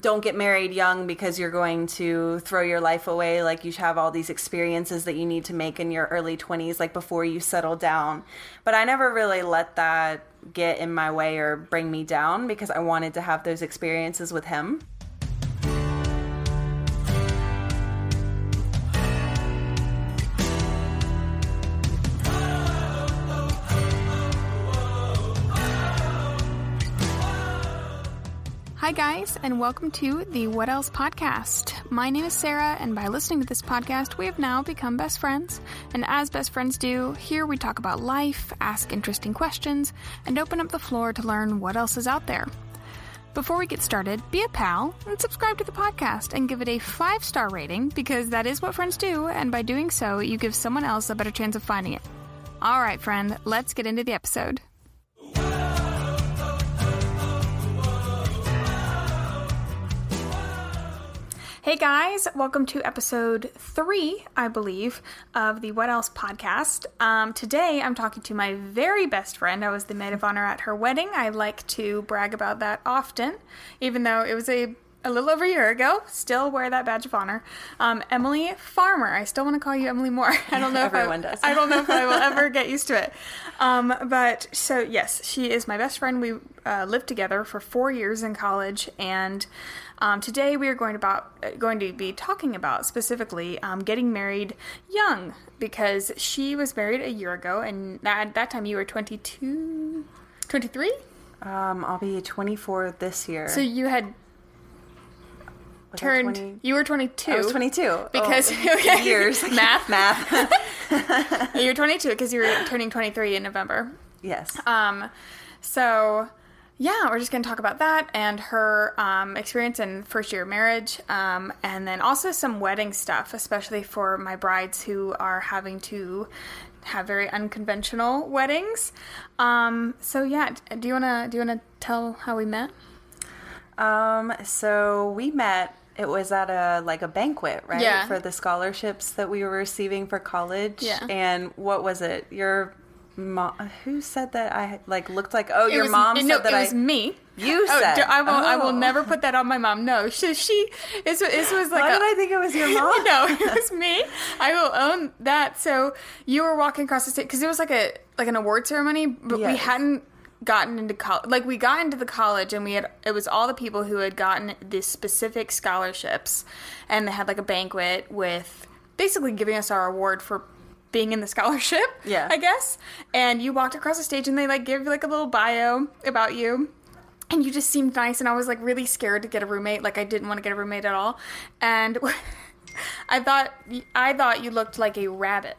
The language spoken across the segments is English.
don't get married young because you're going to throw your life away. Like you have all these experiences that you need to make in your early 20s, like before you settle down. But I never really let that get in my way or bring me down because I wanted to have those experiences with him. Hi, guys, and welcome to the What Else podcast. My name is Sarah, and by listening to this podcast, we have now become best friends. And as best friends do, here we talk about life, ask interesting questions, and open up the floor to learn what else is out there. Before we get started, be a pal and subscribe to the podcast and give it a five star rating because that is what friends do, and by doing so, you give someone else a better chance of finding it. All right, friend, let's get into the episode. Hey guys, welcome to episode three, I believe, of the What Else podcast. Um, today I'm talking to my very best friend. I was the maid of honor at her wedding. I like to brag about that often, even though it was a a little over a year ago. Still wear that badge of honor. Um, Emily Farmer. I still want to call you Emily Moore. I don't know if Everyone I, does. I don't know if I will ever get used to it. Um, but so yes, she is my best friend. We uh, lived together for four years in college, and um, today we are going about uh, going to be talking about specifically um, getting married young because she was married a year ago, and at that time you were 22, 23? Um, I'll be 24 this year. So you had Was turned you were 22 I was 22. because Oh, years. math Math. you're 22 because you were turning 23 in november yes. um so yeah we're just going to talk about that and her um, experience in first year of marriage um, and then also some wedding stuff especially for my brides who are having to have very unconventional weddings um, so yeah do you want to do you want to tell how we met Um, so we met. It was at a like a banquet, right? Yeah. For the scholarships that we were receiving for college. Yeah. And what was it? Your mom? Who said that? I like looked like. Oh, It your was- mom no, said that I it I. was me. You Oh, said. I will. I will Oh. never put that on my mom. No, she. she this, was- this was like. Why a, did I think it was your mom? no, it was me. I will own that. So you were walking across the stage because it was like a like an award ceremony, but we hadn't gotten into college. Like we got into the college, and we had it was all the people who had gotten the specific scholarships, and they had like a banquet with basically giving us our award for being in the scholarship. Yeah. I guess. And you walked across the stage, and they like give like a little bio about you and you just seemed nice and i was like really scared to get a roommate like i didn't want to get a roommate at all and i thought i thought you looked like a rabbit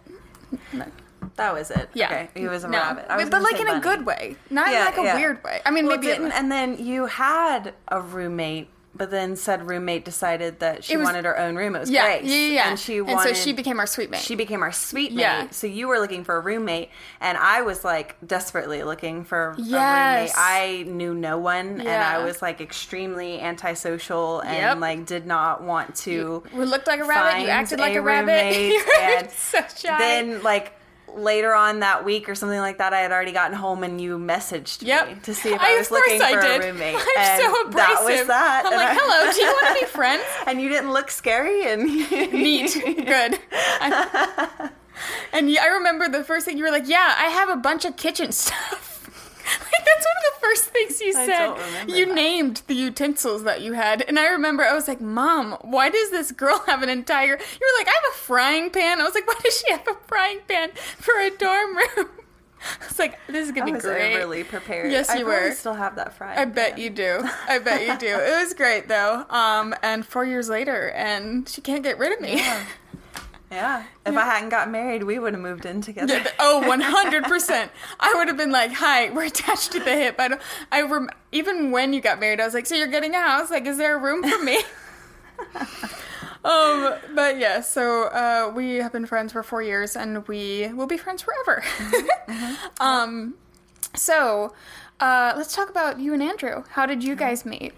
That was it. yeah Okay. He was a No. rabbit. I was but like in a good way not Yeah, like a yeah. weird way i mean Well, maybe it- didn't, and then you had a roommate, but then said roommate decided that she was- wanted her own room. It was yeah, Grace, yeah yeah yeah and she and wanted. so she became our suite mate She became our suite mate. Yeah. So you were looking for a roommate, and I was like desperately looking for a roommate. I knew no one, and I was like extremely antisocial and Yep. like did not want to. we looked like a rabbit you acted like a a, rabbit You were and so shy Then like later on that week or something like that, I had already gotten home and you messaged Yep. me to see if I, I- was looking I for did. a roommate. I'm and so abrasive. That was that. I'm and like, I- hello, do you want to be friends? and you didn't look scary and Neat. Good. I- and I remember the first thing you were like, "Yeah, I have a bunch of kitchen stuff." like that's one of the first things you I said. you that. named the utensils that you had, and I remember I was like, "Mom, why does this girl have an entire?" You were like, "I have a frying pan." I was like, "Why does she have a frying pan for a dorm room?" I was like, "This is gonna I be great." overly prepared. Yes, I you probably were. Still have that fry. I bet you do. I bet you do. It was great though. Um, and four years later, and she can't get rid of me. Yeah. If I hadn't got married, we would have moved in together. Yeah, oh, 100%. I would have been like, hi, we're attached to the hip. I don't, I rem- even when you got married, I was like, so you're getting a house? Like, is there a room for me? um, but yeah, so uh, we have been friends for four years and we will be friends forever. um, so uh, let's talk about you and Andrew. How did you guys meet?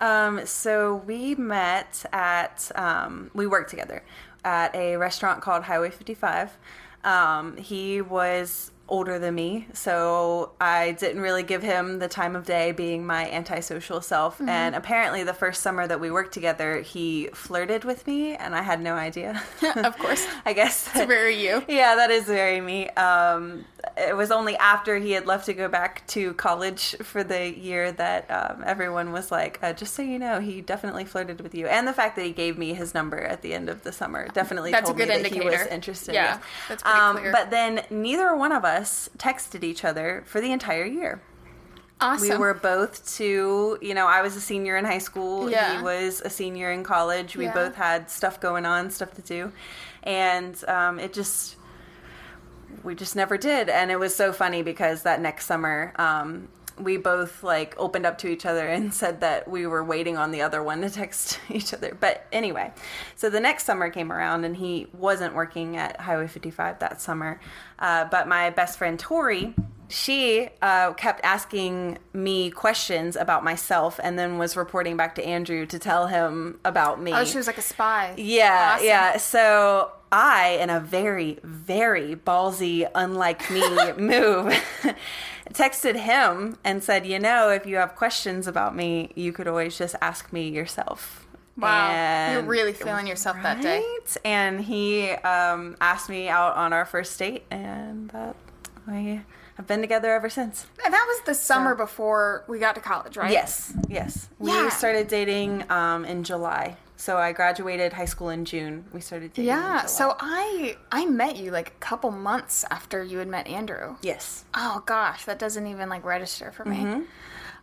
Um, so we met at, um, we worked together at a restaurant called Highway 55. Um, he was older than me, so I didn't really give him the time of day being my antisocial self. Mm-hmm. And apparently, the first summer that we worked together, he flirted with me, and I had no idea. of course. I guess. It's very you. Yeah, that is very me. Um, it was only after he had left to go back to college for the year that um, everyone was like, uh, just so you know, he definitely flirted with you. And the fact that he gave me his number at the end of the summer definitely That's told me that he was interested. Yeah, that's pretty um, clear. But then neither one of us texted each other for the entire year. Awesome. We were both two, you know, I was a senior in high school. Yeah. He was a senior in college. We Yeah. both had stuff going on, stuff to do. And um, it just, we just never did. And it was so funny because that next summer, um, we both like opened up to each other and said that we were waiting on the other one to text each other. But anyway, so the next summer came around and he wasn't working at Highway 55 that summer. Uh, but my best friend Tori, she uh, kept asking me questions about myself and then was reporting back to Andrew to tell him about me. oh, she was like a spy. Yeah, Awesome. yeah. So I, in a very, very ballsy, unlike me move, texted him and said, You know, if you have questions about me, you could always just ask me yourself. Wow. You're really feeling yourself that day. And he um, asked me out on our first date, and that we have been together ever since. And that was the summer before we got to college, right? Yes, yes. We started dating um, in July. So I graduated high school in June. We started dating. in Yeah. So I I met you like a couple months after you had met Andrew. yes, Oh gosh, that doesn't even like register for me. Mm-hmm.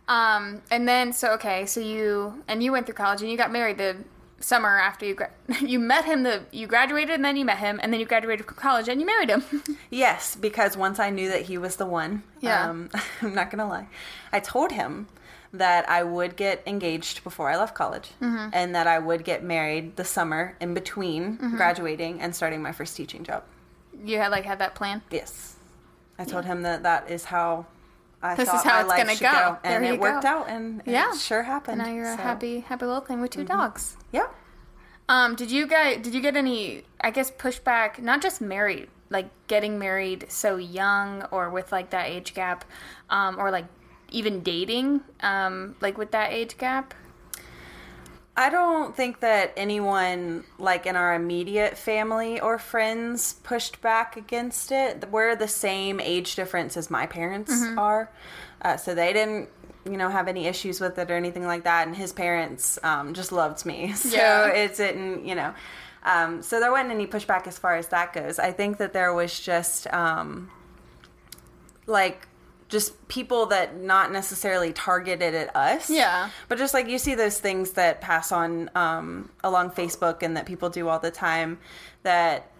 Um, and then so okay, so you and you went through college and you got married the summer after you gra- you met him. The you graduated and then you met him and then you graduated from college and you married him. yes. Because once I knew that he was the one, Yeah. um, I'm not gonna lie, I told him that I would get engaged before I left college, Mm-hmm. and that I would get married the summer in between graduating and starting my first teaching job. you had like had that plan. Yes, I told him that that is how. I This is how it's gonna should go. and There it worked go. out, and Yeah. it sure happened. And now you're a happy happy little thing with 2 dogs. Yeah. Um, did you guys did you get any I guess pushback, not just married, like getting married so young or with like that age gap, um, or like even dating, um, like with that age gap? I don't think that anyone like in our immediate family or friends pushed back against it. We're the same age difference as my parents Mm-hmm. are, uh, so they didn't, you know, have any issues with it or anything like that. And his parents um, just loved me, so Yeah. it didn't, you know. Um, so there wasn't any pushback as far as that goes. I think that there was just um, like just people that not necessarily targeted at us. Yeah. But just like you see those things that pass on um, along Facebook and that people do all the time that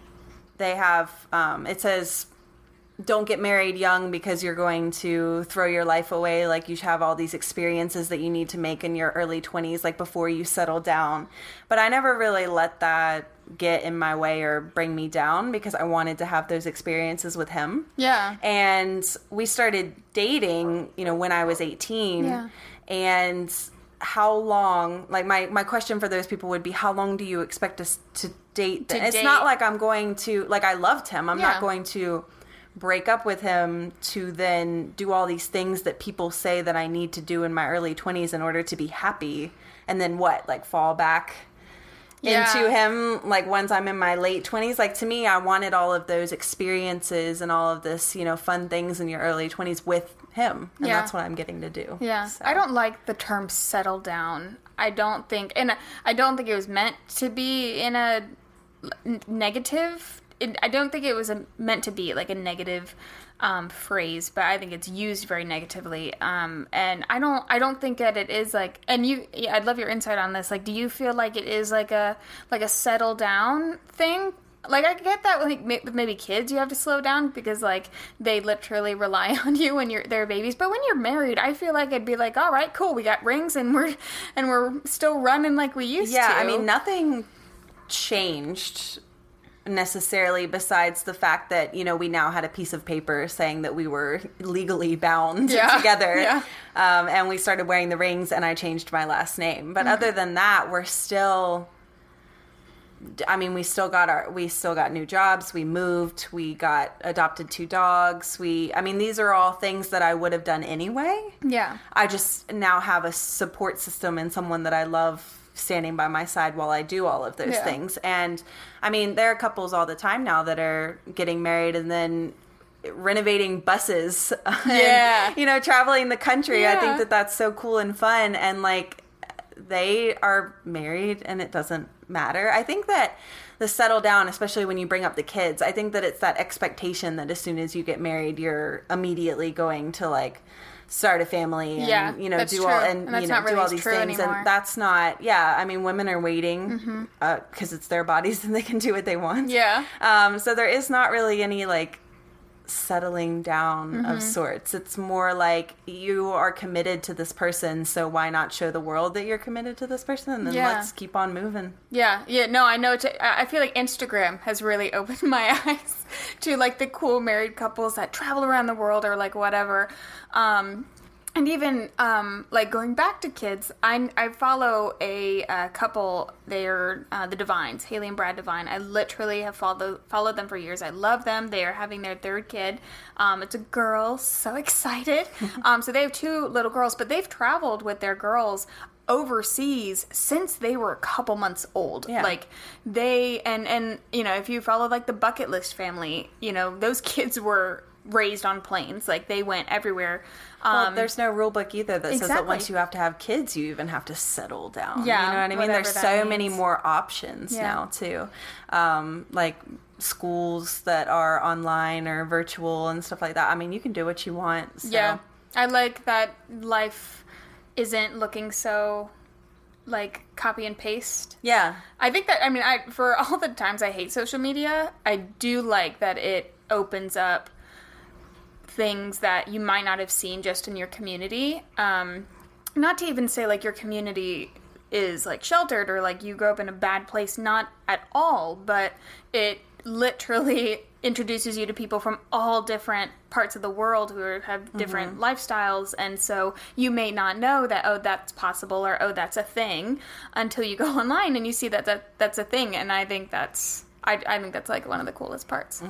they have, um, it says, don't get married young because you're going to throw your life away. Like you have all these experiences that you need to make in your early 20s, like before you settle down. But I never really let that get in my way or bring me down because I wanted to have those experiences with him. Yeah. And we started dating, you know, when I was 18. Yeah. And how long, like my, my question for those people would be, how long do you expect us to date? To it's date. not like I'm going to, like I loved him. I'm Yeah. not going to break up with him to then do all these things that people say that I need to do in my early 20s in order to be happy. And then what? Like fall back Yeah. into him like once I'm in my late 20s like to me I wanted all of those experiences and all of this you know fun things in your early 20s with him and Yeah. that's what I'm getting to do Yeah. So. I don't like the term settle down. I don't think, and I don't think it was meant to be in a negative. It, I don't think it was a, meant to be like a negative um, phrase, but I think it's used very negatively. Um, and I don't, I don't think that it is like. And you, yeah, I'd love your insight on this. Like, do you feel like it is like a like a settle down thing? Like I get that like with maybe kids you have to slow down because like they literally rely on you when you're they're babies. But when you're married, I feel like it'd be like, all right, cool, we got rings and we're and we're still running like we used yeah to. I mean nothing changed necessarily besides the fact that you know we now had a piece of paper saying that we were legally bound Yeah. together Yeah. um, and we started wearing the rings and i changed my last name Mm-hmm. but other than that we're still I mean, we still got our, we still got new jobs. We moved. We got adopted two dogs. We, I mean, these are all things that I would have done anyway. Yeah. I just now have a support system and someone that I love standing by my side while I do all of those Yeah. things. And I mean, there are couples all the time now that are getting married and then renovating buses. and, Yeah. you know, traveling the country. I think that that's so cool and fun. And like, they are married and it doesn't matter. I think that the settle down, especially when you bring up the kids, I think that it's that expectation that as soon as you get married, you're immediately going to like start a family and Yeah, you know do true. all And and, you know not do all these things anymore. and that's not yeah i mean women are waiting because it's their bodies and they can do what they want Yeah. um, so there is not really any like settling down Mm-hmm. of sorts. It's more like you are committed to this person, so why not show the world that you're committed to this person and then Yeah. let's keep on moving. Yeah, yeah, no, I know. I I feel like Instagram has really opened my eyes to like the cool married couples that travel around the world or like whatever. Um, and even um, like going back to kids, I, I follow a, uh couple. They're uh, the Divines, Haley and Brad Divine. I literally have followed followed them for years. I love them. They are having their third kid. Um, it's a girl. So excited. um, so they have two little girls, but they've traveled with their girls overseas since they were a couple months old. Yeah. Like they and and you know if you follow like the bucket list family, you know those kids were raised on planes. Like they went everywhere. Well, Um, there's no rule book either that says that once you have to have kids, you even have to settle down. Yeah, you know what I mean. There's so many more options Yeah. now too, um, like schools that are online or virtual and stuff like that. I mean, you can do what you want. So. Yeah. I like that life isn't looking so like copy and paste. Yeah. I think that I mean I for all the times I hate social media, I do like that it opens up things that you might not have seen just in your community. Um not to even say like your community is like sheltered or like you grew up in a bad place, not at all, but it literally introduces you to people from all different parts of the world who have different lifestyles. And so you may not know that oh that's possible or oh that's a thing until you go online and you see that, that that's a thing. And i think that's I, I think that's like one of the coolest parts.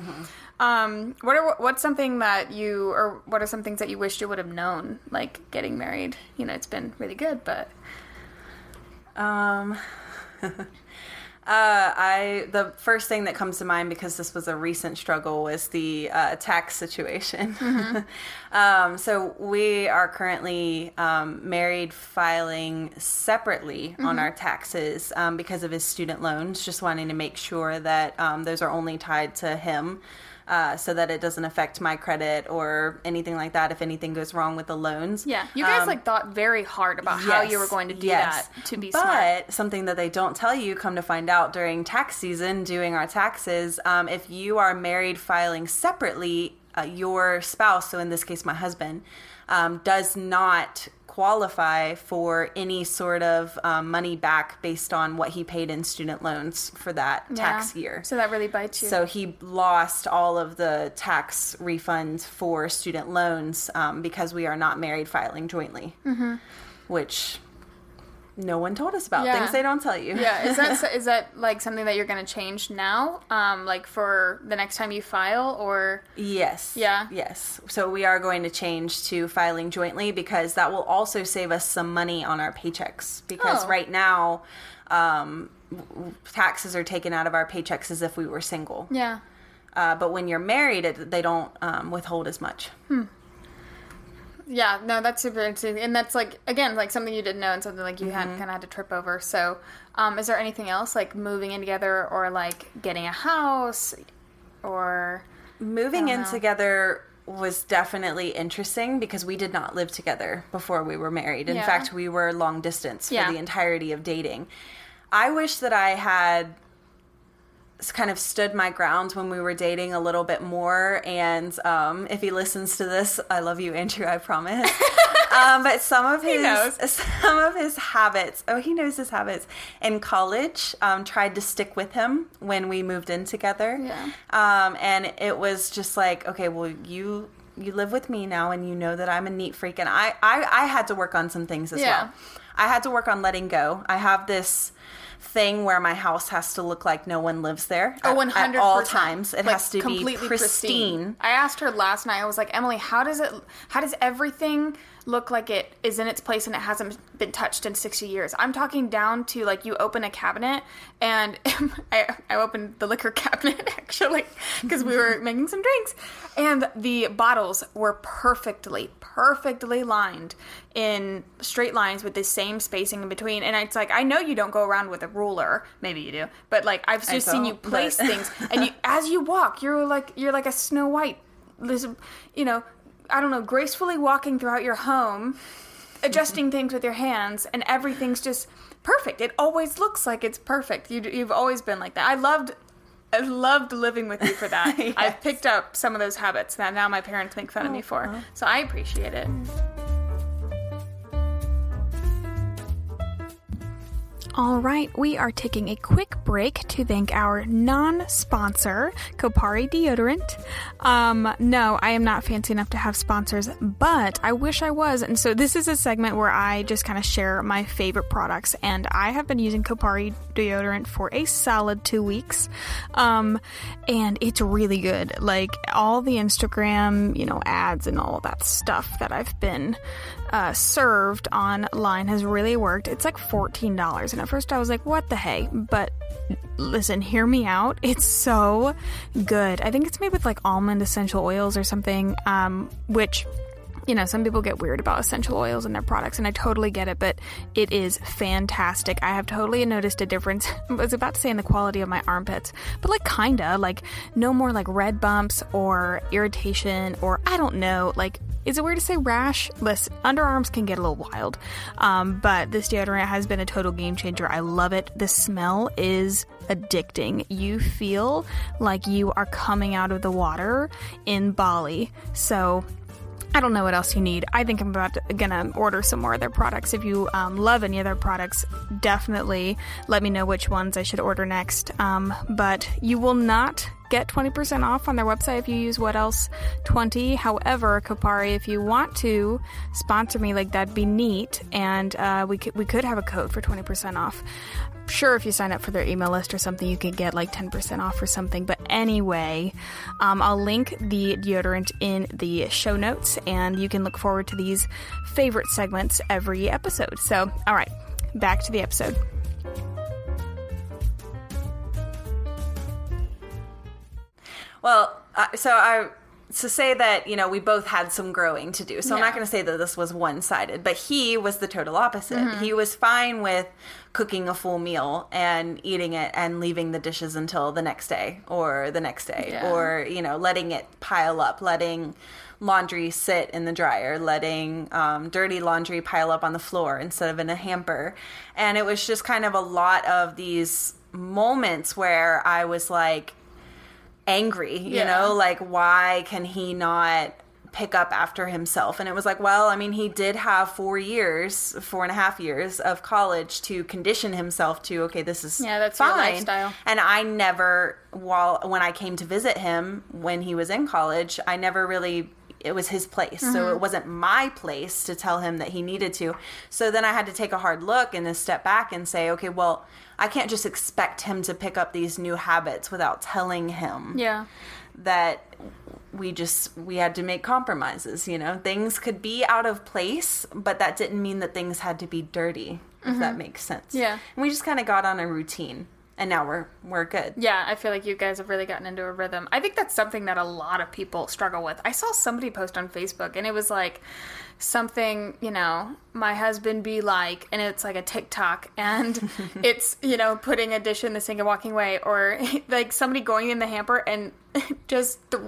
Um, what are what's something that you or what are some things that you wished you would have known, like getting married? You know, it's been really good, but Um, uh, I the first thing that comes to mind because this was a recent struggle was the uh, tax situation. um, so we are currently um, married, filing separately on our taxes um, because of his student loans. Just wanting to make sure that um, those are only tied to him. Uh, so that it doesn't affect my credit or anything like that if anything goes wrong with the loans. yeah, you guys Um, like thought very hard about how you were going to do yes. that to be but smart. But something that they don't tell you, come to find out during tax season, doing our taxes, um, if you are married filing separately, uh, your spouse, so in this case my husband, um, does not qualify for any sort of um, money back based on what he paid in student loans for that tax year. So that really bites you. So he lost all of the tax refunds for student loans um, because we are not married filing jointly, mm-hmm. which no one told us about. Yeah. Things they don't tell you. yeah, is that is that like something that you're going to change now, um, like for the next time you file, or yes. Yeah. Yes. So we are going to change to filing jointly because that will also save us some money on our paychecks. Because Oh. right now, um, taxes are taken out of our paychecks as if we were single. yeah, Uh, but when you're married, it, they don't um, withhold as much. Yeah, no, that's super interesting, and that's like again like something you didn't know and something like you had Mm-hmm. kind of had to trip over. So, um, is there anything else like moving in together or like getting a house or Moving in know. together was definitely interesting because we did not live together before we were married. In Yeah. fact, we were long distance for Yeah. the entirety of dating. I wish that I had kind of stood my ground when we were dating a little bit more. And um, if he listens to this, I love you, Andrew. I promise. um, but some of his some of his habits. Oh, he knows his habits. In college, um, tried to stick with him when we moved in together. Yeah. Um, and it was just like, okay, well, you you live with me now, and you know that I'm a neat freak, and I I, I had to work on some things as Yeah. well. I had to work on letting go. I have this thing where my house has to look like no one lives there. Oh, at- one hundred all times. It like, has to be completely pristine. I asked her last night. I was like, Emily, how does it? How does everything look like it is in its place and it hasn't been touched in sixty years? I'm talking down to like you open a cabinet and I, I opened the liquor cabinet actually because we were making some drinks. And the bottles were perfectly perfectly lined in straight lines with the same spacing in between. And it's like i know you don't go around with a ruler. Maybe you do. But like i've just seen you don't, but- place things and you as you walk you're like you're like a snow white. This you know i don't know gracefully walking throughout your home adjusting things with your hands and everything's just perfect it always looks like it's perfect you, you've always been like that i loved I loved living with you for that. I've picked up some of those habits that now my parents make fun of me for. So I appreciate it. All right, we are taking a quick break to thank our non-sponsor, Kopari deodorant. Um, no, I am not fancy enough to have sponsors, but I wish I was. And so this is a segment where I just kind of share my favorite products, and I have been using Kopari deodorant for a solid two weeks, um, and it's really good. Like all the Instagram, you know, ads and all that stuff that I've been uh, served online has really worked. It's like $14. And at first I was like, what the hey? But listen, hear me out. It's so good. I think it's made with like almond essential oils or something, um, which you know, some people get weird about essential oils in their products, and I totally get it, but it is fantastic. I have totally noticed a difference. I was about to say in the quality of my armpits, but like kinda, like no more like red bumps or irritation, or I don't know, like is it weird to say rash? Listen, underarms can get a little wild, um, but this deodorant has been a total game changer. I love it. The smell is addicting. You feel like you are coming out of the water in Bali. So I don't know what else you need. I think I'm about to, gonna order some more of their products. If you um, love any of their products, definitely let me know which ones I should order next. Um, but you will not get 20% off on their website if you use what else 20 however kopari if you want to sponsor me like that'd be neat. And uh, we could we could have a code for 20% off. Sure if you sign up for their email list or something you could get like 10% off or something. But anyway um, i'll link the deodorant in the show notes and you can look forward to these favorite segments every episode. So all right back to the episode Well, uh, so I to say that you know we both had some growing to do. So I'm not going to say that this was one sided, but he was the total opposite. Mm-hmm. He was fine with cooking a full meal and eating it and leaving the dishes until the next day or the next day Yeah. or you know letting it pile up, letting laundry sit in the dryer, letting um, dirty laundry pile up on the floor instead of in a hamper. And it was just kind of a lot of these moments where I was like, angry, you Yeah. know, like why can he not pick up after himself? And it was like, well, I mean, he did have four years, four and a half years of college to condition himself to, okay, this is Yeah, that's your fine. lifestyle. And I never, while when I came to visit him when he was in college, I never really. It was his place, so Mm-hmm. it wasn't my place to tell him that he needed to. So then I had to take a hard look and a step back and say, okay, well, I can't just expect him to pick up these new habits without telling him yeah that we just we had to make compromises you know things could be out of place but that didn't mean that things had to be dirty if that makes sense Mm-hmm. Yeah. and we just kind of got on a routine and now we're we're good Yeah, I feel like you guys have really gotten into a rhythm. I think that's something that a lot of people struggle with. I saw somebody post on Facebook and it was like something, you know, my husband be like, and it's like a TikTok and it's, you know, putting a dish in the sink and walking away, or like somebody going in the hamper and just th-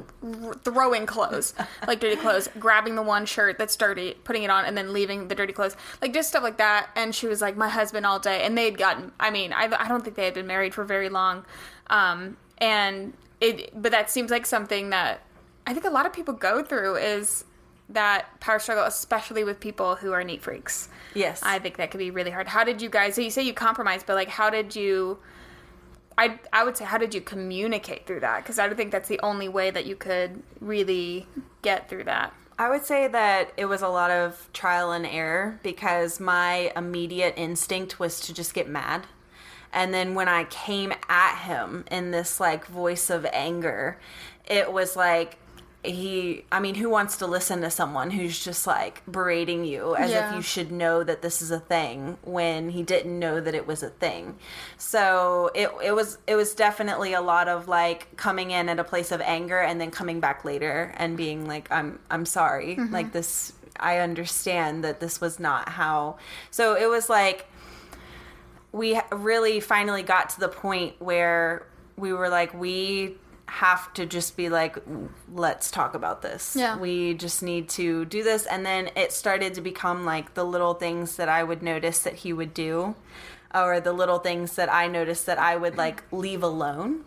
throwing clothes, like dirty clothes, grabbing the one shirt that's dirty, putting it on, and then leaving the dirty clothes, like just stuff like that. And she was like, my husband all day, and they'd gotten. I mean, I, I don't think they had been married for very long, um, and it. But that seems like something that I think a lot of people go through is that power struggle, especially with people who are neat freaks. yes I think that could be really hard. How did you guys? So you say you compromised, but like, how did you? I I would say, how did you communicate through that? Because I would think that's the only way that you could really get through that. I would say that it was a lot of trial and error because my immediate instinct was to just get mad And then when I came at him in this like voice of anger, it was like he I mean, who wants to listen to someone who's just like berating you as Yeah. if you should know that this is a thing when he didn't know that it was a thing. So it it was it was definitely a lot of like coming in at a place of anger and then coming back later and being like I'm I'm sorry. Mm-hmm. Like this I understand that this was not how. So it was like we really finally got to the point where we were like we have to just be like let's talk about this. Yeah. we just need to do this. And then it started to become like the little things that i would notice that he would do or the little things that i noticed that i would like leave alone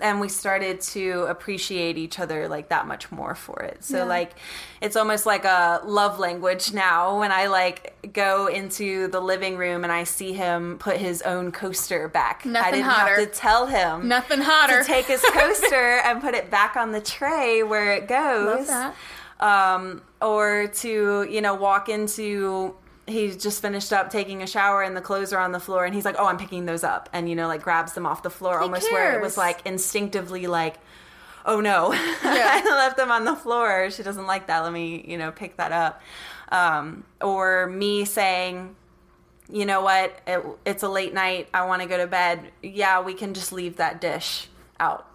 and we started to appreciate each other like that much more for it so Yeah. like it's almost like a love language now when i like go into the living room and i see him put his own coaster back i didn't hotter. have to tell him Nothing hotter. to take his coaster and put it back on the tray where it goes Love that. um, or to you know walk into he just finished up taking a shower and the clothes are on the floor and he's like oh i'm picking those up and you know like grabs them off the floor almost where it was like instinctively like oh no. Yeah. i left them on the floor. She doesn't like that. Let me you know pick that up. Um, or me saying you know what? It, it's a late night. I want to go to bed. Yeah we can just leave that dish out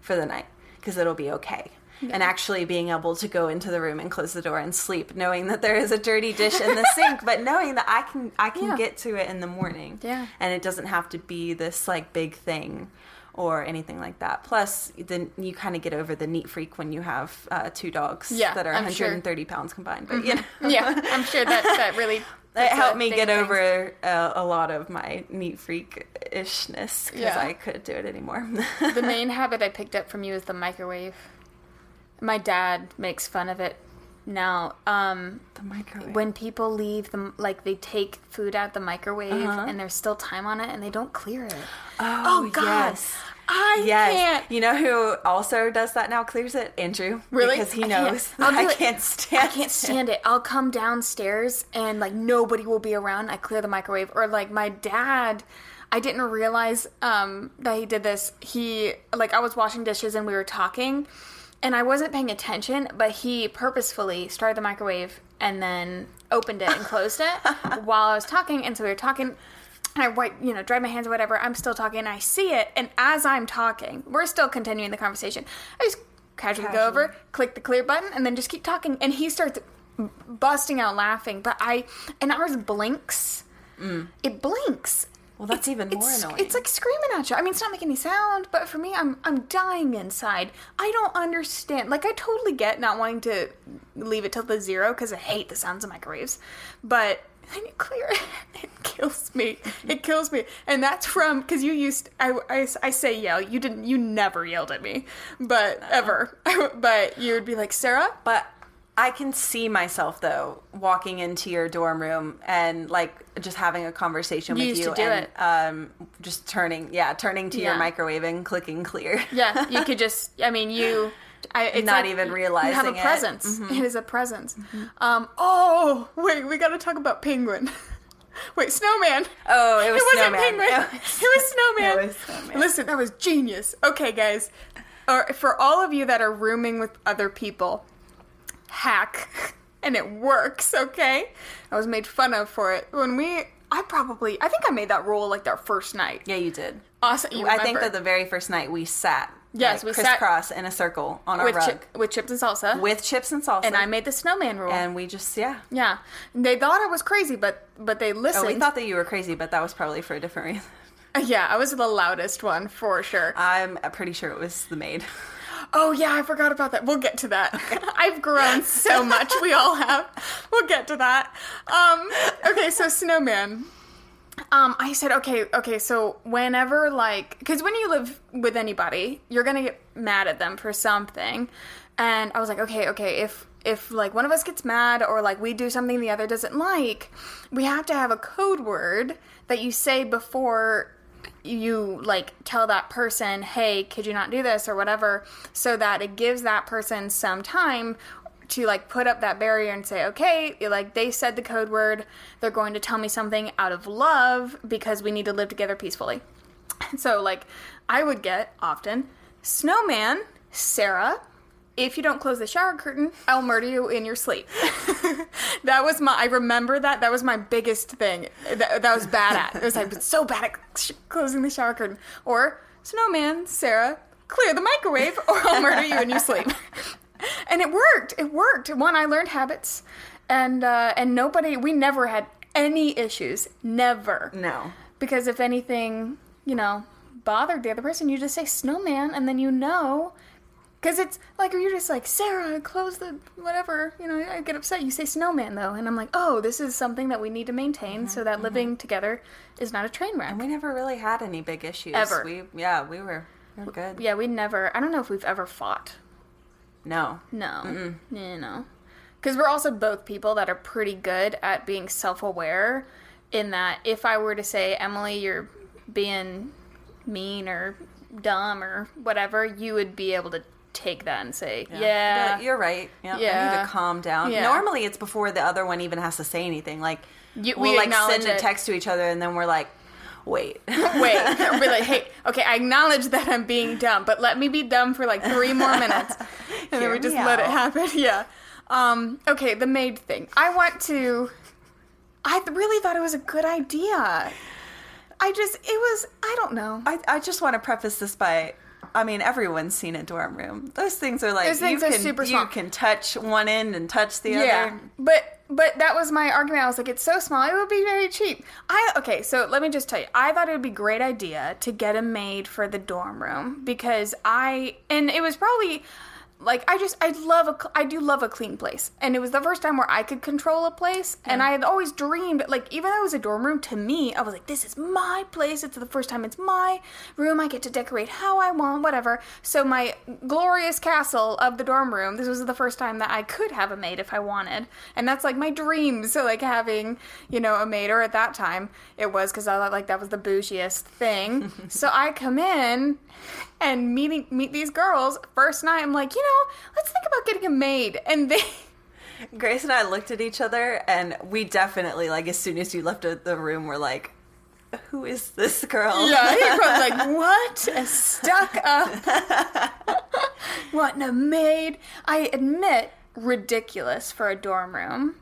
for the night because it'll be okay and actually being able to go into the room and close the door and sleep knowing that there is a dirty dish in the sink but knowing that i can i can Yeah. get to it in the morning Yeah. and it doesn't have to be this like big thing or anything like that plus then you kind of get over the neat freak when you have uh, two dogs Yeah, that are I'm sure. 130 pounds combined but you know yeah, I'm sure that that really it helped me get thing. over uh, a lot of my neat freak ishness because Yeah. I couldn't do it anymore. the main habit I picked up from you is the microwave. My dad makes fun of it now. Um, the microwave. when people leave them, like they take food out the microwave Uh-huh. and there's still time on it and they don't clear it. oh, God. yes. I Yes. can't. You know who also does that now? Clears it? Andrew. Really? Because he I can't. knows. I can't stand I can't stand it. I'll come downstairs and like nobody will be around. I clear the microwave. Or like my dad, I didn't realize um, that he did this. He like I was washing dishes and we were talking, and I wasn't paying attention. But he purposefully started the microwave and then opened it and closed it while I was talking. And so we were talking. And I wipe, you know, dry my hands or whatever. I'm still talking. And I see it, and as I'm talking, we're still continuing the conversation. I just casually go over, click the clear button, and then just keep talking. And he starts busting out laughing. But I, and ours blinks. Mm. It blinks. Well, that's even more It's, annoying. it's like screaming at you. I mean, it's not making any sound, but for me, I'm I'm dying inside. I don't understand. Like, I totally get not wanting to leave it till the zero because I hate the sounds of microwaves, but then you clear it. It kills me. It kills me, and that's from because you used. I, I I say yell. You didn't. You never yelled at me, but ever. but you would be like, Sarah. But I can see myself though walking into your dorm room and like just having a conversation You with used you to do and it. um just turning yeah, turning to your Yeah. microwave and clicking clear. Yeah, you could just. I mean, you. I, it's Not like even You have realizing a it. Mm-hmm. presence. It is a presence. Um. Oh wait, we got to talk about penguin. wait, snowman. Oh, it was it wasn't penguin. It It was- was, snowman. It was snowman. Listen, that was genius. Okay, guys. Or for all of you that are rooming with other people, hack, and it works. Okay, I was made fun of for it when we. I probably. I think I made that rule like our first night. Yeah, you did. Awesome. You I think that the very first night we sat Yes, like, we sat- crisscross in a circle on a with rug chip, with chips and salsa. with chips and salsa. and I made the snowman rule. and we just yeah. yeah, they thought I was crazy, but but they Oh, listened. we thought that you were crazy, but that was probably for a different reason. yeah, I was the loudest one for sure. I'm pretty sure it was the maid. oh yeah, I forgot about that. We'll get to that. I've grown so much. We all have. We'll get to that. Um, okay, so snowman. Um, I said, okay, okay, so whenever, like, because when you live with anybody, you're gonna get mad at them for something. And I was like, okay, okay, if, if, like, one of us gets mad or, like, we do something the other doesn't like, we have to have a code word that you say before you, like, tell that person, hey, could you not do this or whatever, so that it gives that person some time to like put up that barrier and say, okay, like they said the code word, they're going to tell me something out of love because we need to live together peacefully. So like I would get often, snowman, Sarah, if you don't close the shower curtain, I'll murder you in your sleep. that was my, I remember that. That was my biggest thing that, that was bad at. It was like, so bad at sh- closing the shower curtain. Or, snowman, Sarah, clear the microwave or I'll murder you in your sleep. and it worked. It worked. One, I learned habits. And, uh, and nobody, we never had any issues. Never. No. Because if anything, you know, bothered the other person, you just say snowman and then you know because it's like you're just like Sarah, close the whatever. You know, I get upset. You say snowman though, and I'm like, oh, this is something that we need to maintain Mm-hmm, so that living together is not a train wreck. And we never really had any big issues. Ever. We yeah, we were we were good. yeah, we never. I don't know if we've ever fought. No. No, you know, because we're also both people that are pretty good at being self-aware. In that, if I were to say, Emily, you're being mean or dumb or whatever, you would be able to take that and say, yeah, But you're right. Yep, I need to calm down. Yeah. Normally, it's before the other one even has to say anything. Like You- we'll we like send a text to each other, and then we're like, wait. Wait, be like, hey, okay, I acknowledge that I'm being dumb, but let me be dumb for like three more minutes, and then we just me let it happen. Yeah. Um. Okay, the maid thing. I want to. I really thought it was a good idea. I just, it was, I don't know. I, I just want to preface this by. I mean, everyone's seen a dorm room. Those things are like Those things you are can super you small. can touch one end and touch the Yeah, other. but but that was my argument. I was like, it's so small, it would be very cheap. I okay, so let me just tell you, I thought it would be a great idea to get a maid for the dorm room because I and it was probably like I just I love a I do love a clean place, and it was the first time where I could control a place, and I had always dreamed like even though it was a dorm room to me, I was like, this is my place. It's the first time it's my room. I get to decorate how I want, whatever. So my glorious castle of the dorm room. This was the first time that I could have a maid if I wanted, and that's like my dream. So like having you know a maid, or at that time it was because I thought like that was the bougiest thing. so I come in and meeting meet these girls first night. I'm like, you know, let's think about getting a maid, and they. Grace and I looked at each other, and we definitely like as soon as you left the room, we're like, "Who is this girl?" Yeah, he probably like, what? A stuck up. Wanting a maid. I admit, ridiculous for a dorm room.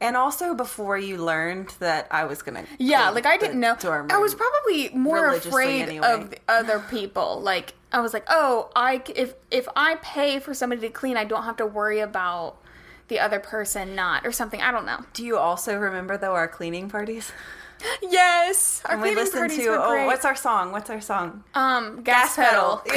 And also before you learned that I was gonna. Yeah, like I didn't know. dorm I was probably more afraid anyway. of other people. Like I was like, oh, I if if I pay for somebody to clean, I don't have to worry about the other person not or something. I don't know. Do you also remember though our cleaning parties? Yes, our And we cleaning listened parties to were oh, great. what's our song? What's our song? um gas, pedal?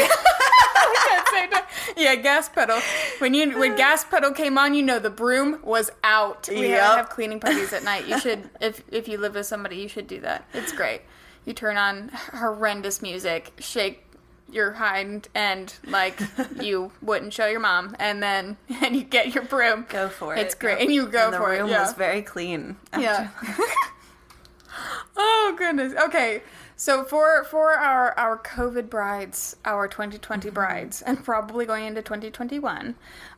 yeah, gas pedal. When you when gas pedal came on, you know the broom was out. We Yep. have cleaning parties at night. You should if if you live with somebody, you should do that. It's great. You turn on horrendous music, shake your hind end like you wouldn't show your mom, and then and you get your broom. Go for it. It's great, and you go and the for room it. Yeah. was very clean. Yeah. oh goodness. Okay. So for for our our COVID brides, our 2020 Mm-hmm. brides, and probably going into 2021,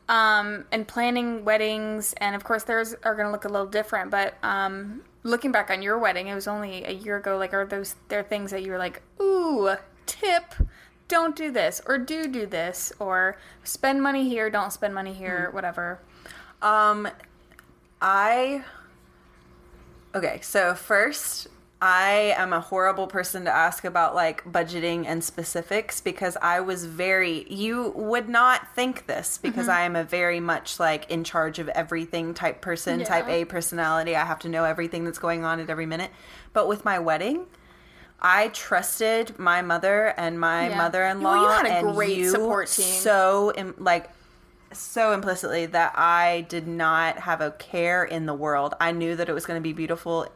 um, and planning weddings, and of course theirs are going to look a little different. But um, looking back on your wedding, it was only a year ago. Like, are those there things that you were like, ooh, tip? Don't do this, or do do this, or spend money here, don't spend money here, Mm. whatever. Um, I. Okay, so first, I am a horrible person to ask about like budgeting and specifics because I was very. You would not think this because I am a very much like in charge of everything type person, type A personality. I have to know everything that's going on at every minute. But with my wedding, I trusted my mother and my Yeah. mother-in-law Well, you had a and great you support team. So im- like so implicitly that I did not have a care in the world. I knew that it was going to be beautiful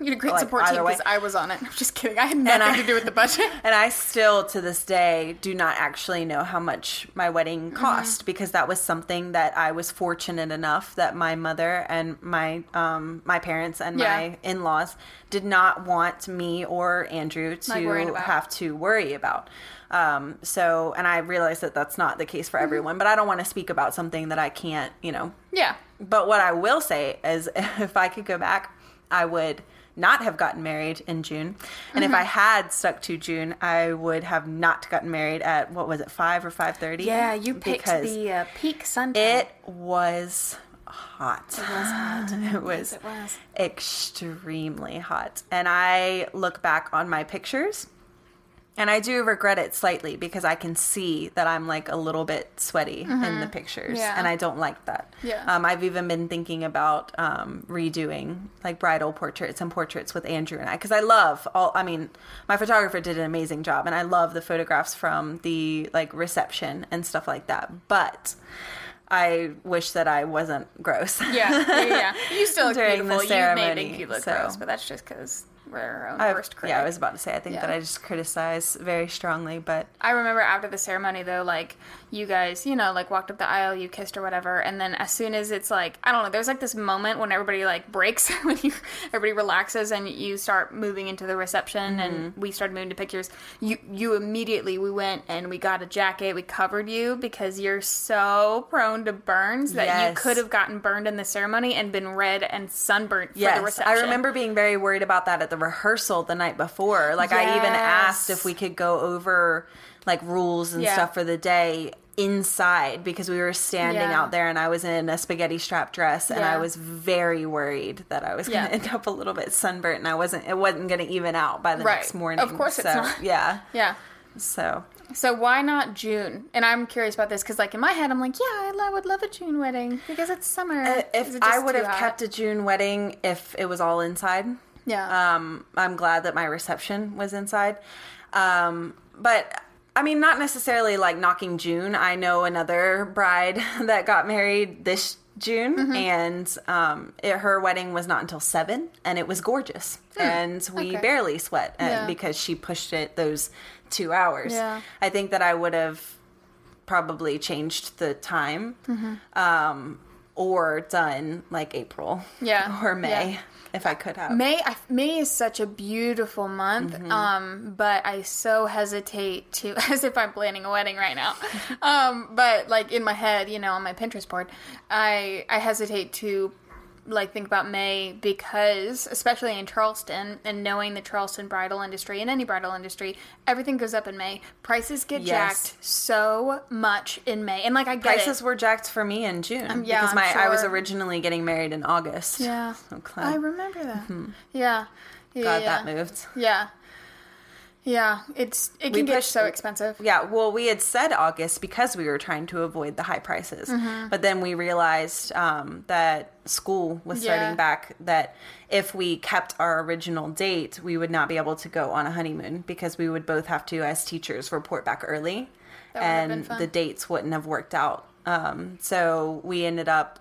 You had a great like, support team because I was on it. I'm just kidding. I had nothing I- to do with the budget. And I still, to this day, do not actually know how much my Mm-hmm. wedding cost because that was something that I was fortunate enough that my mother and my um, my parents and Yeah. my in laws did not want me or Andrew to have to worry about. Um, so, and I realize that that's not the case Mm-hmm. for everyone, but I don't want to speak about something that I can't, you know, yeah. but what I will say is if I could go back, I would not have gotten married in June. And Mm-hmm. if I had stuck to June, I would have not gotten married at what was it, 5 or 5:30? Yeah, you picked the uh, peak sun. it was hot. It was hot. it was it was. extremely hot. And I look back on my pictures and I do regret it slightly because I can see that I'm like a little bit sweaty in the pictures, Mm-hmm. Yeah. and I don't like that. Yeah. Um, I've even been thinking about um, redoing like bridal portraits and portraits with Andrew and I because I love all. I mean, my photographer did an amazing job, and I love the photographs from the like reception and stuff like that. But I wish that I wasn't gross. Yeah, yeah, yeah. You still look During the beautiful. You may ceremony, think you look so- gross, but that's just because we're our own I- worst critic. yeah, I was about to say. I think Yeah. that I just criticize very strongly, but I remember after the ceremony though, like you guys, you know, like walked up the aisle, you kissed or whatever, and then as soon as it's like I don't know, there's like this moment when everybody like breaks when you everybody relaxes and you start moving into the reception and Mm-hmm. we started moving to pictures. You you immediately we went and we got a jacket, we covered you because you're so prone to burns that you could have gotten burned in the ceremony and been red and sunburnt for the Yes, reception. I remember being very worried about that at the rehearsal the night before. Like I even asked if we could go over like rules and Yeah. stuff for the day inside because we were standing Yeah. out there and I was in a spaghetti strap dress and I was very worried that I was going Yeah. to end up a little bit sunburnt and I wasn't it wasn't going to even out by the Right. next morning. Of course it's so, not. Yeah. Yeah. So, So why not June? And I'm curious about this because, like, in my head, I'm like, yeah, I would love a June wedding because it's summer. Uh, if it I would have hot? kept a June wedding if it was all inside. Yeah, Um, I'm glad that my reception was inside. Um, but I mean, not necessarily like knocking June. I know another bride that got married this June, Mm-hmm. and um, it, her wedding was not until seven, and it was gorgeous. And we okay. barely sweat uh, Yeah. because she pushed it those two hours. Yeah. I think that I would have probably changed the time um, or done like April Yeah. or May Yeah. if I could have. May I, May is such a beautiful month, Mm-hmm. um, but I so hesitate to, as if I'm planning a wedding right now. um, but like in my head, you know, on my Pinterest board, I I hesitate to like think about May because, especially in Charleston, and knowing the Charleston bridal industry and any bridal industry, everything goes up in May. Prices get Yes. jacked so much in May, and like I get Prices it. were jacked for me in June Um, yeah, because my I was originally getting married in August. Yeah, So I remember that. Yeah, yeah, glad yeah. that moved. Yeah. Yeah, it's it We can get pushed- so expensive. Yeah, well, we had said August because we were trying to avoid the high prices. Mm-hmm. But then we realized um, that school was Yeah. starting back, that if we kept our original date, we would not be able to go on a honeymoon because we would both have to, as teachers, report back early. That would have been and the dates wouldn't have worked out. Um, so we ended up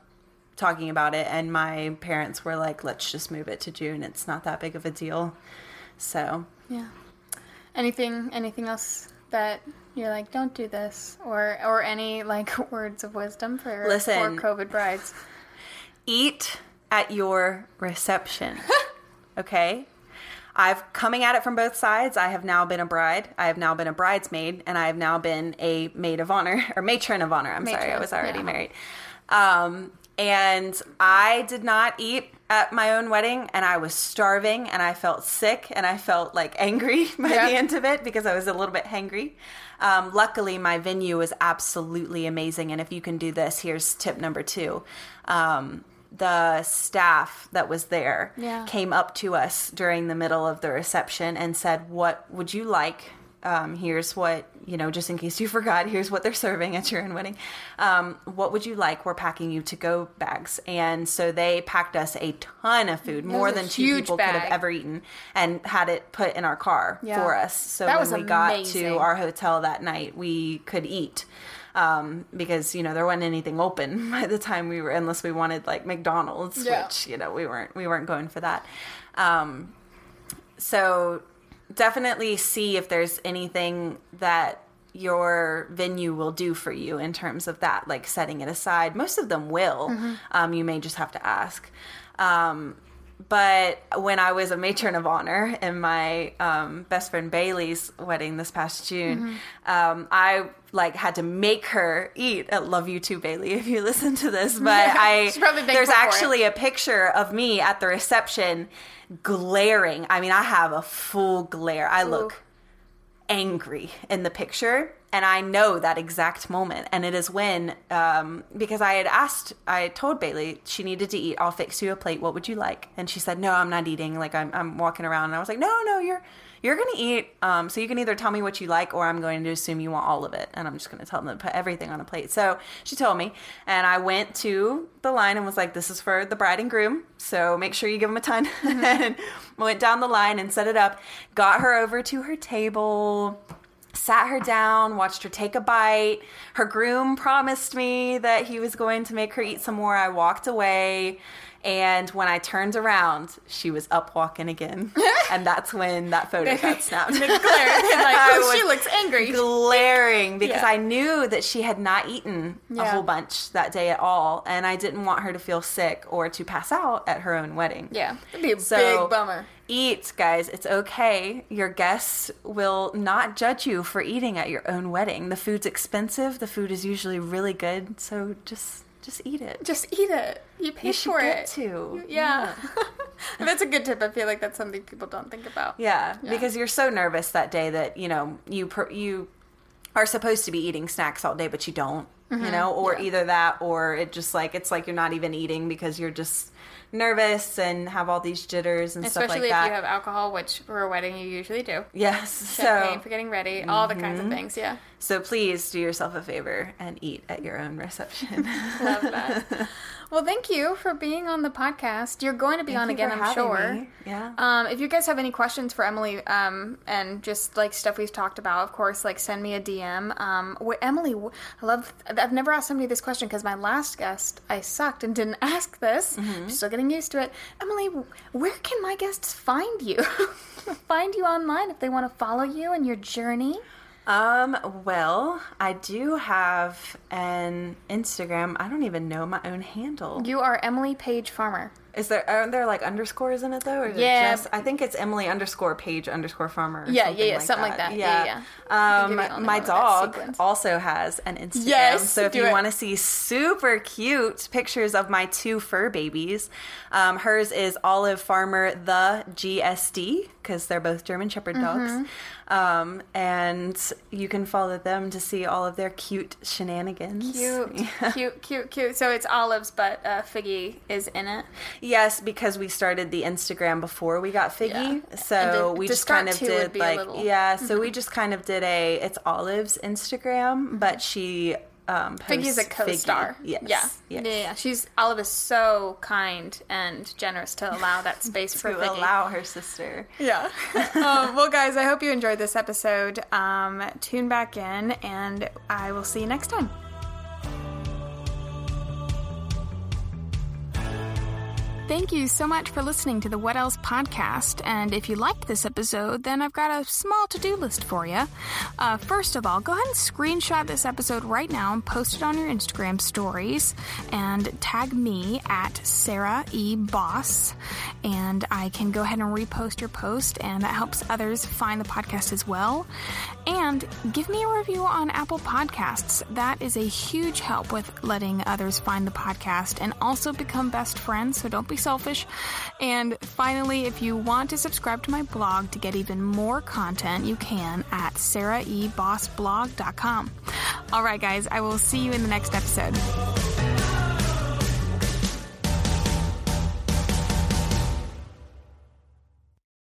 talking about it, and my parents were like, let's just move it to June. It's not that big of a deal. So Yeah. Anything anything else that you're like, don't do this, or or any like words of wisdom for Listen. for COVID brides? eat at your reception. okay? I've coming at it from both sides. I have now been a bride. I have now been a bridesmaid, and I have now been a maid of honor or matron of honor. I'm sorry, I was already yeah. married. Um, and I did not eat at my own wedding, and I was starving, and I felt sick, and I felt like angry by Yeah. the end of it because I was a little bit hangry. Um, luckily, my venue was absolutely amazing, and if you can do this, here's tip number two. Um, the staff that was there Yeah. came up to us during the middle of the reception and said, "What would you like?" Um, here's what you know, just in case you forgot. Here's what they're serving at your own wedding. Um, what would you like? We're packing you to go bags, and so they packed us a ton of food, more than two people could have ever eaten, and had it put in our car Yeah. for us. So That when we got to our hotel that night, we could eat. Um, because you know there wasn't anything open by the time we were, unless we wanted like McDonald's, Yeah. which you know we weren't we weren't going for that. Um, so definitely see if there's anything that your venue will do for you in terms of that, like setting it aside. Most of them will. Um, you may just have to ask. Um, but when I was a matron of honor in my um, best friend Bailey's wedding this past June, um, I like had to make her eat. I love you too, Bailey, if you listen to this. But I there's actually a picture of me at the reception glaring. I mean, I have a full glare. I look angry in the picture and i know that exact moment. And it is when um, because i had asked i told bailey she needed to eat. I'll fix you a plate. What would you like? And she said no i'm not eating. Like i'm, I'm walking around. And i was like no no you're you're gonna eat um, so you can either tell me what you like or i'm going to assume you want all of it and i'm just gonna tell them to put everything on a plate so she told me and i went to the line and was like this is for the bride and groom so make sure you give them a ton and then went down the line and set it up got her over to her table sat her down, watched her take a bite. Her groom promised me that he was going to make her eat some more. I walked away. And when I turned around, she was up walking again. and that's when that photo got snapped. Glare. like, oh, she looks angry. glaring because Yeah. I knew that she had not eaten a whole bunch that day at all. And I didn't want her to feel sick or to pass out at her own wedding. Yeah, that'd be a So big bummer. eat, guys. It's okay. Your guests will not judge you for eating at your own wedding. The food's expensive. The food is usually really good. So just just eat it. Just eat it. You pay You for get it. to. Yeah. that's a good tip. I feel like that's something people don't think about. Yeah, because you're so nervous that day that you know you per- you are supposed to be eating snacks all day, but you don't. You know, or Mm-hmm. Yeah. either that, or it just like it's like you're not even eating because you're just nervous and have all these jitters and stuff like that. Especially if you have alcohol, which for a wedding you usually do. yes, Champagne so Mm-hmm. for getting ready, all the kinds of things. Yeah, so please do yourself a favor and eat at your own reception. love that. well, thank you for being on the podcast. You're going to be on Thank you again, I'm sure. me. Yeah. Um, if you guys have any questions for Emily, um, and just like stuff we've talked about, of course, like send me a DM. Um, wh- Emily, wh- I love. I've never asked somebody this question because my last guest I sucked and didn't ask this. Mm-hmm. I'm still getting used to it. Emily, where can my guests find you? find you online if they want to follow you and your journey. Um, well, I do have an Instagram. I don't even know my own handle. You are Emily Page Farmer. Is there aren't there like underscores in it though? Or is Yeah. it just I think it's Emily underscore page underscore farmer. Yeah, yeah, something yeah, like something like that. Yeah, yeah. Think Um my that dog also has an Instagram. Yes, so if you want to see super cute pictures of my two fur babies, um, hers is Olive Farmer the GSD because they're both German Shepherd dogs. Mm-hmm. Um, and you can follow them to see all of their cute shenanigans. Cute, cute, cute, cute. So it's olives, but uh, Figgy is in it. Yes, because we started the Instagram before we got Figgy, Yeah. so to- we just kind of did like little- Mm-hmm. yeah. So we just kind of did a it's Olive's Instagram, but she um posts Figgy's a co-star. Yes, Yeah. yes. yeah, yeah. She's Olive is so kind and generous to allow that space for To Figgy. allow her sister. Yeah. um, well, guys, I hope you enjoyed this episode. Um, tune back in, and I will see you next time. Thank you so much for listening to the What Else podcast. And if you liked this episode, then I've got a small to do list for you. Uh, first of all, go ahead and screenshot this episode right now and post it on your Instagram stories and tag me at Sarah E. Boss. And I can go ahead and repost your post, and that helps others find the podcast as well. And give me a review on Apple Podcasts. That is a huge help with letting others find the podcast and also become best friends, so don't be selfish. And finally, if you want to subscribe to my blog to get even more content, you can at sarahibossblog.com. All right, guys, I will see you in the next episode.